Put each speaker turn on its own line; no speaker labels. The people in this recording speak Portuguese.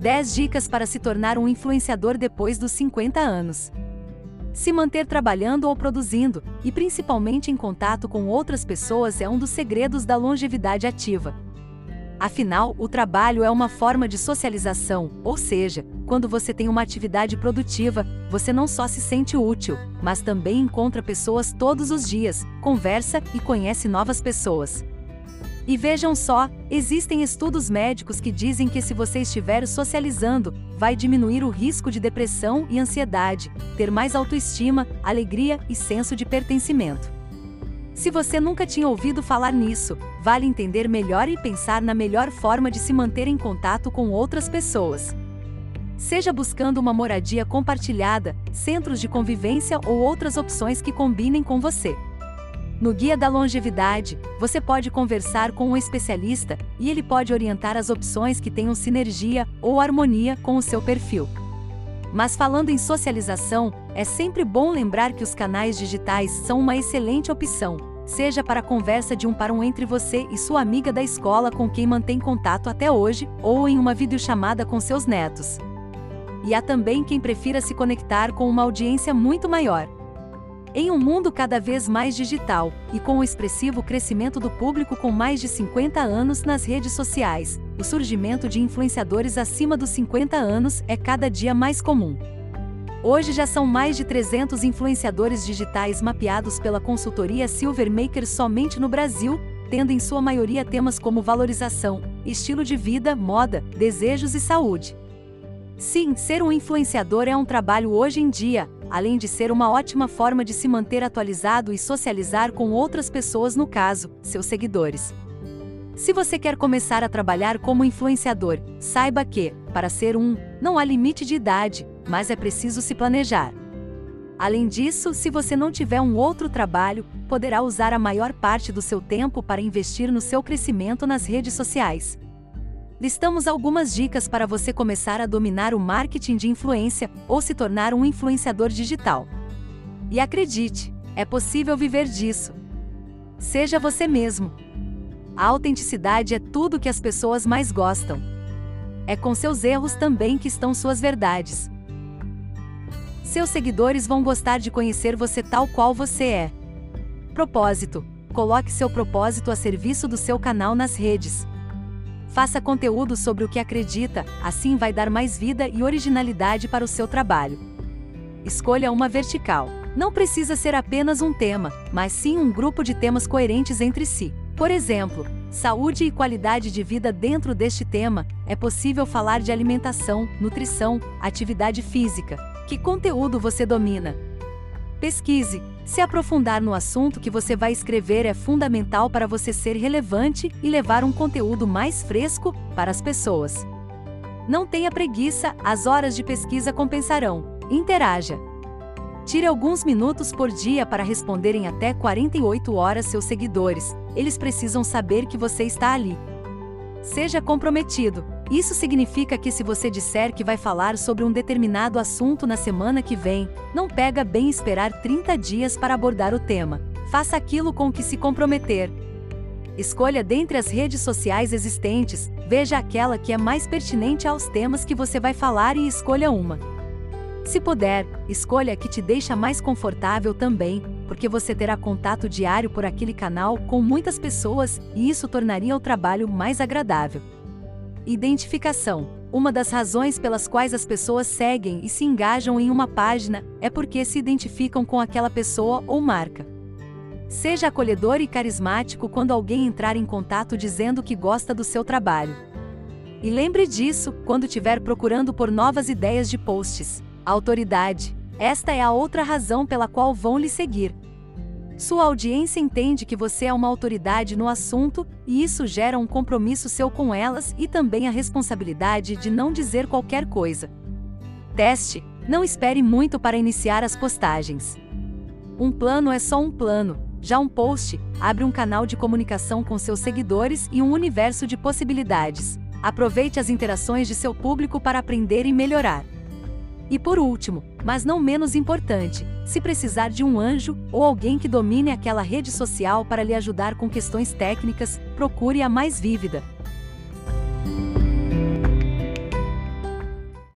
10 dicas para se tornar um influenciador depois dos 50 anos. Se manter trabalhando ou produzindo, e principalmente em contato com outras pessoas, é um dos segredos da longevidade ativa. Afinal, o trabalho é uma forma de socialização, ou seja, quando você tem uma atividade produtiva, você não só se sente útil, mas também encontra pessoas todos os dias, conversa e conhece novas pessoas. E vejam só, existem estudos médicos que dizem que se você estiver socializando, vai diminuir o risco de depressão e ansiedade, ter mais autoestima, alegria e senso de pertencimento. Se você nunca tinha ouvido falar nisso, vale entender melhor e pensar na melhor forma de se manter em contato com outras pessoas. Seja buscando uma moradia compartilhada, centros de convivência ou outras opções que combinem com você. No Guia da Longevidade, você pode conversar com um especialista e ele pode orientar as opções que tenham sinergia ou harmonia com o seu perfil. Mas falando em socialização, é sempre bom lembrar que os canais digitais são uma excelente opção, seja para a conversa de um para um entre você e sua amiga da escola com quem mantém contato até hoje, ou em uma videochamada com seus netos. E há também quem prefira se conectar com uma audiência muito maior. Em um mundo cada vez mais digital, e com o expressivo crescimento do público com mais de 50 anos nas redes sociais, o surgimento de influenciadores acima dos 50 anos é cada dia mais comum. Hoje já são mais de 300 influenciadores digitais mapeados pela consultoria Silvermaker somente no Brasil, tendo em sua maioria temas como valorização, estilo de vida, moda, desejos e saúde. Sim, ser um influenciador é um trabalho hoje em dia, além de ser uma ótima forma de se manter atualizado e socializar com outras pessoas, no caso, seus seguidores. Se você quer começar a trabalhar como influenciador, saiba que, para ser um, não há limite de idade, mas é preciso se planejar. Além disso, se você não tiver um outro trabalho, poderá usar a maior parte do seu tempo para investir no seu crescimento nas redes sociais. Listamos algumas dicas para você começar a dominar o marketing de influência ou se tornar um influenciador digital. E acredite, é possível viver disso. Seja você mesmo. A autenticidade é tudo que as pessoas mais gostam. É com seus erros também que estão suas verdades. Seus seguidores vão gostar de conhecer você tal qual você é. Propósito: coloque seu propósito a serviço do seu canal nas redes. Faça conteúdo sobre o que acredita, assim vai dar mais vida e originalidade para o seu trabalho. Escolha uma vertical. Não precisa ser apenas um tema, mas sim um grupo de temas coerentes entre si. Por exemplo, saúde e qualidade de vida dentro deste tema, é possível falar de alimentação, nutrição, atividade física, que conteúdo você domina? Pesquise. Se aprofundar no assunto que você vai escrever é fundamental para você ser relevante e levar um conteúdo mais fresco para as pessoas. Não tenha preguiça, as horas de pesquisa compensarão. Interaja. Tire alguns minutos por dia para responder em até 48 horas seus seguidores. Eles precisam saber que você está ali. Seja comprometido. Isso significa que se você disser que vai falar sobre um determinado assunto na semana que vem, não pega bem esperar 30 dias para abordar o tema. Faça aquilo com que se comprometer. Escolha dentre as redes sociais existentes, veja aquela que é mais pertinente aos temas que você vai falar e escolha uma. Se puder, escolha a que te deixa mais confortável também, porque você terá contato diário por aquele canal com muitas pessoas e isso tornaria o trabalho mais agradável. Identificação. Uma das razões pelas quais as pessoas seguem e se engajam em uma página é porque se identificam com aquela pessoa ou marca. Seja acolhedor e carismático quando alguém entrar em contato dizendo que gosta do seu trabalho. E lembre disso quando estiver procurando por novas ideias de posts. Autoridade. Esta é a outra razão pela qual vão lhe seguir. Sua audiência entende que você é uma autoridade no assunto, e isso gera um compromisso seu com elas e também a responsabilidade de não dizer qualquer coisa. Teste: não espere muito para iniciar as postagens. Um plano é só um plano, já um post abre um canal de comunicação com seus seguidores e um universo de possibilidades. Aproveite as interações de seu público para aprender e melhorar. E por último, mas não menos importante, se precisar de um anjo ou alguém que domine aquela rede social para lhe ajudar com questões técnicas, procure a mais vívida.